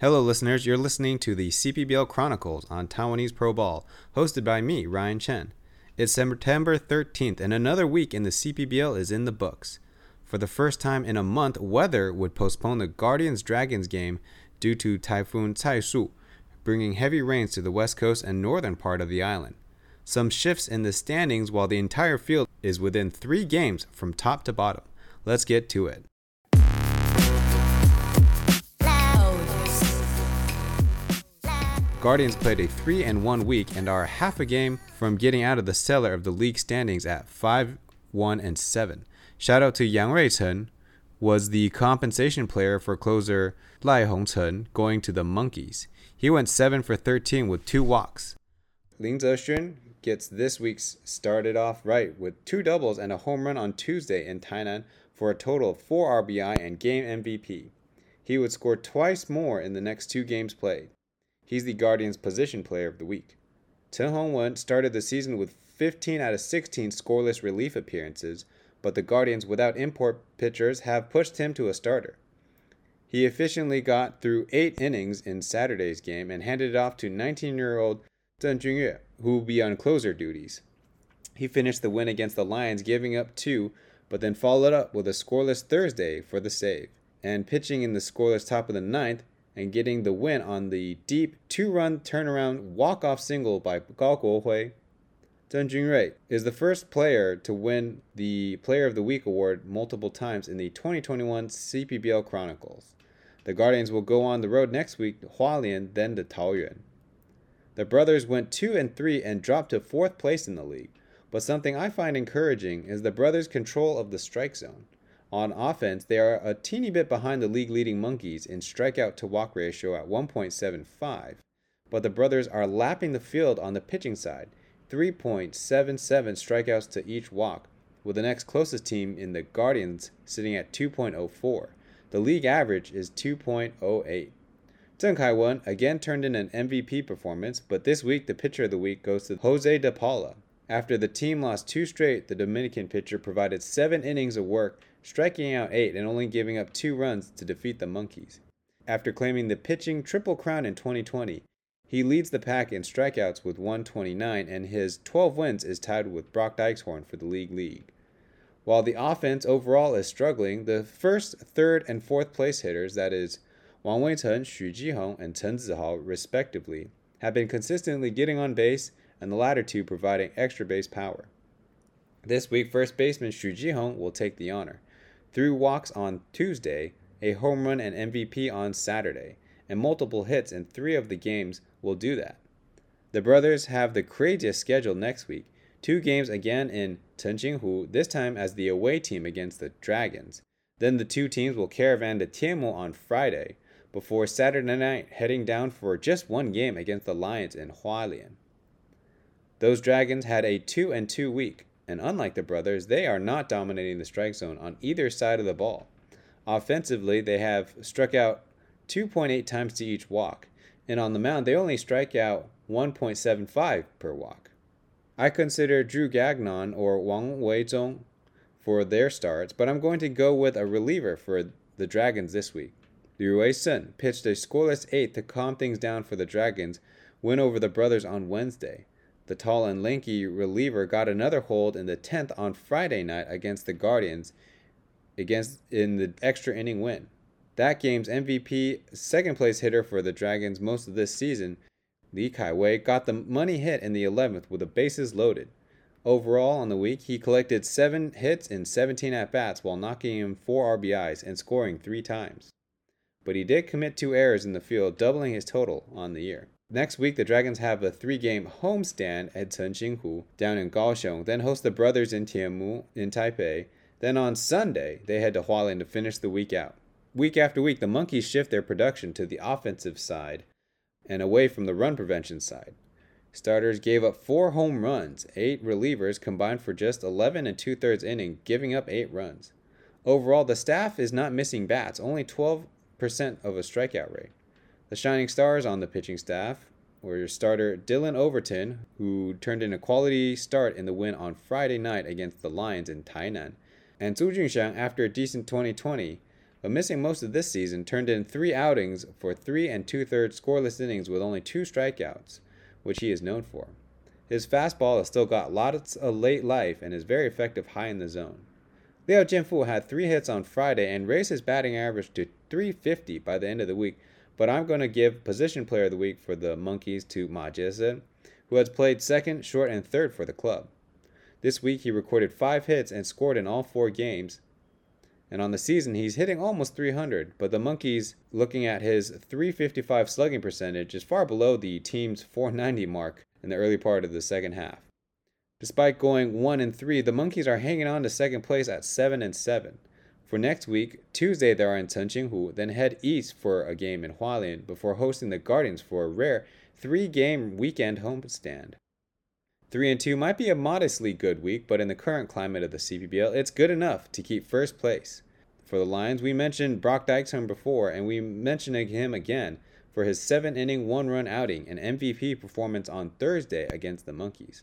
Hello, listeners. You're listening to the CPBL Chronicles on Taiwanese Pro Ball, hosted by me, Ryan Chen. It's September 13th, and another week in the CPBL is in the books. For the first time in a month, weather would postpone the Guardians Dragons game due to Typhoon Taishu, bringing heavy rains to the west coast and northern part of the island. Some shifts in the standings while the entire field is within three games from top to bottom. Let's get to it. Guardians played a 3 and 1 week and are half a game from getting out of the cellar of the league standings at 5 1 and 7. Shout out to Yang Ruichen was the compensation player for closer Lai Hongchen going to the Monkeys. He went 7 for 13 with two walks. Lin Zexun gets this week's started off right with two doubles and a home run on Tuesday in Tainan for a total of 4 RBI and game MVP. He would score twice more in the next two games played. He's the Guardians' position player of the week. Chen Hongwen started the season with 15 out of 16 scoreless relief appearances, but the Guardians without import pitchers have pushed him to a starter. He efficiently got through eight innings in Saturday's game and handed it off to 19 year old Zheng Junyue, who will be on closer duties. He finished the win against the Lions, giving up two, but then followed up with a scoreless Thursday for the save. And pitching in the scoreless top of the ninth, and getting the win on the deep two-run turnaround walk-off single by Gao Guohui. Zheng Junyue is the first player to win the Player of the Week award multiple times in the 2021 CPBL Chronicles. The Guardians will go on the road next week to Hualien, then to Taoyuan. The brothers went 2 and 3 and dropped to 4th place in the league, but something I find encouraging is the brothers' control of the strike zone. On offense, they are a teeny bit behind the league leading Monkeys in strikeout to walk ratio at 1.75, but the brothers are lapping the field on the pitching side, 3.77 strikeouts to each walk, with the next closest team in the Guardians sitting at 2.04. The league average is 2.08. Zheng Kaiwen again turned in an MVP performance, but this week the pitcher of the week goes to Jose De Paula. After the team lost two straight, the Dominican pitcher provided seven innings of work striking out eight and only giving up two runs to defeat the Monkeys. After claiming the pitching triple crown in 2020, he leads the pack in strikeouts with 129, and his 12 wins is tied with Brock Dykxhoorn for the league league. While the offense overall is struggling, the first, third, and fourth place hitters, that is, Wang Weichen, Xu Jihong, and Chen Zihao, respectively, have been consistently getting on base, and the latter two providing extra base power. This week, first baseman Xu Jihong will take the honor through walks on Tuesday, a home run and MVP on Saturday, and multiple hits in three of the games will do that. The brothers have the craziest schedule next week. Two games again in Chengqinghu, this time as the away team against the Dragons. Then the two teams will caravan to Tianmu on Friday, before Saturday night heading down for just one game against the Lions in Hualien. Those Dragons had a 2 and 2 week, and unlike the brothers, they are not dominating the strike zone on either side of the ball. Offensively, they have struck out 2.8 times to each walk, and on the mound, they only strike out 1.75 per walk. I consider Drew Gagnon or Wang Weizhong for their starts, but I'm going to go with a reliever for the Dragons this week. Liu Wei Sun pitched a scoreless eighth to calm things down for the Dragons, win over the brothers on Wednesday. The tall and lanky reliever got another hold in the 10th on Friday night against the Guardians against in the extra inning win. That game's MVP, second place hitter for the Dragons most of this season, Li Kaiwei got the money hit in the 11th with the bases loaded. Overall, on the week, he collected 7 hits in 17 at bats while knocking in 4 RBIs and scoring 3 times. But he did commit 2 errors in the field, doubling his total on the year. Next week, the Dragons have a three-game homestand at Chengqinghu down in Kaohsiung, then host the brothers in Tianmu in Taipei. Then on Sunday, they head to Hualien to finish the week out. Week after week, the Monkeys shift their production to the offensive side and away from the run prevention side. Starters gave up four home runs. Eight relievers combined for just 11 and two thirds inning, giving up eight runs. Overall, the staff is not missing bats, only 12% of a strikeout rate. The shining stars on the pitching staff were your starter Dillon Overton, who turned in a quality start in the win on Friday night against the Lions in Tainan, and Zhu Junxiang after a decent 2020, but missing most of this season, turned in three outings for three and two thirds scoreless innings with only two strikeouts, which he is known for. His fastball has still got lots of late life and is very effective high in the zone. Liao Jianfu had three hits on Friday and raised his batting average to 350 by the end of the week, but I'm going to give position player of the week for the Monkeys to Ma Jiesen, who has played second, short, and third for the club. This week he recorded five hits and scored in all four games. And on the season, he's hitting almost 300, but the Monkeys, looking at his 355 slugging percentage, is far below the team's 490 mark in the early part of the second half. Despite going 1 and 3, the Monkeys are hanging on to second place at 7 and 7. For next week, Tuesday they are in Chengqinghu, then head east for a game in Hualien before hosting the Guardians for a rare three-game weekend homestand. 3 and 2 might be a modestly good week, but in the current climate of the CPBL, it's good enough to keep first place. For the Lions, we mentioned Brock Dykxhoorn before, and we mentioned him again for his seven inning, one run outing and MVP performance on Thursday against the Monkeys.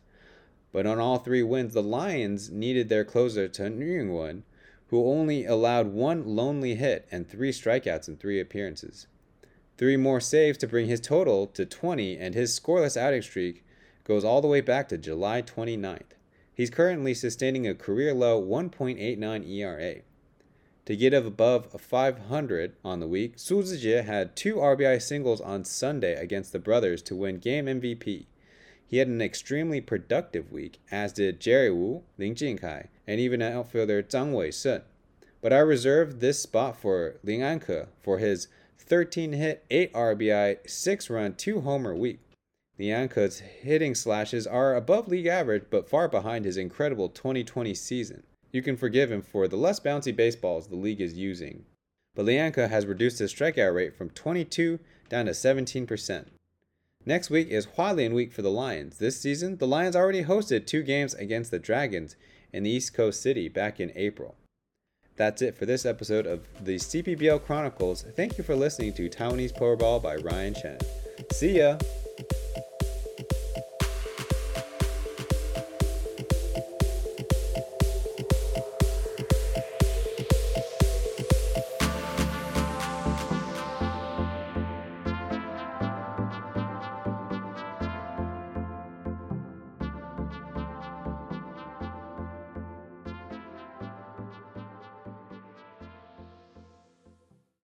But on all three wins, the Lions needed their closer Chen Yunwen, who only allowed one lonely hit and three strikeouts in three appearances. Three more saves to bring his total to 20, and his scoreless outing streak goes all the way back to July 29th. He's currently sustaining a career low 1.89 ERA. To get above 500 on the week, Su Zijie had two RBI singles on Sunday against the Brothers to win game MVP. He had an extremely productive week, as did Jerry Wu, Lin Jinkai, and even outfielder Zhang Wei Sun. But I reserved this spot for Lin Anke for his 13 hit, 8 RBI, 6 run, 2 homer week. Lianke's hitting slashes are above league average but far behind his incredible 2020 season. You can forgive him for the less bouncy baseballs the league is using. But Lianke has reduced his strikeout rate from 22 down to 17%. Next week is Hualien week for the Lions. This season, the Lions already hosted two games against the Dragons in the East Coast City back in April. That's it for this episode of the CPBL Chronicles. Thank you for listening to Taiwanese Pro Ball by Ryan Chen. See ya!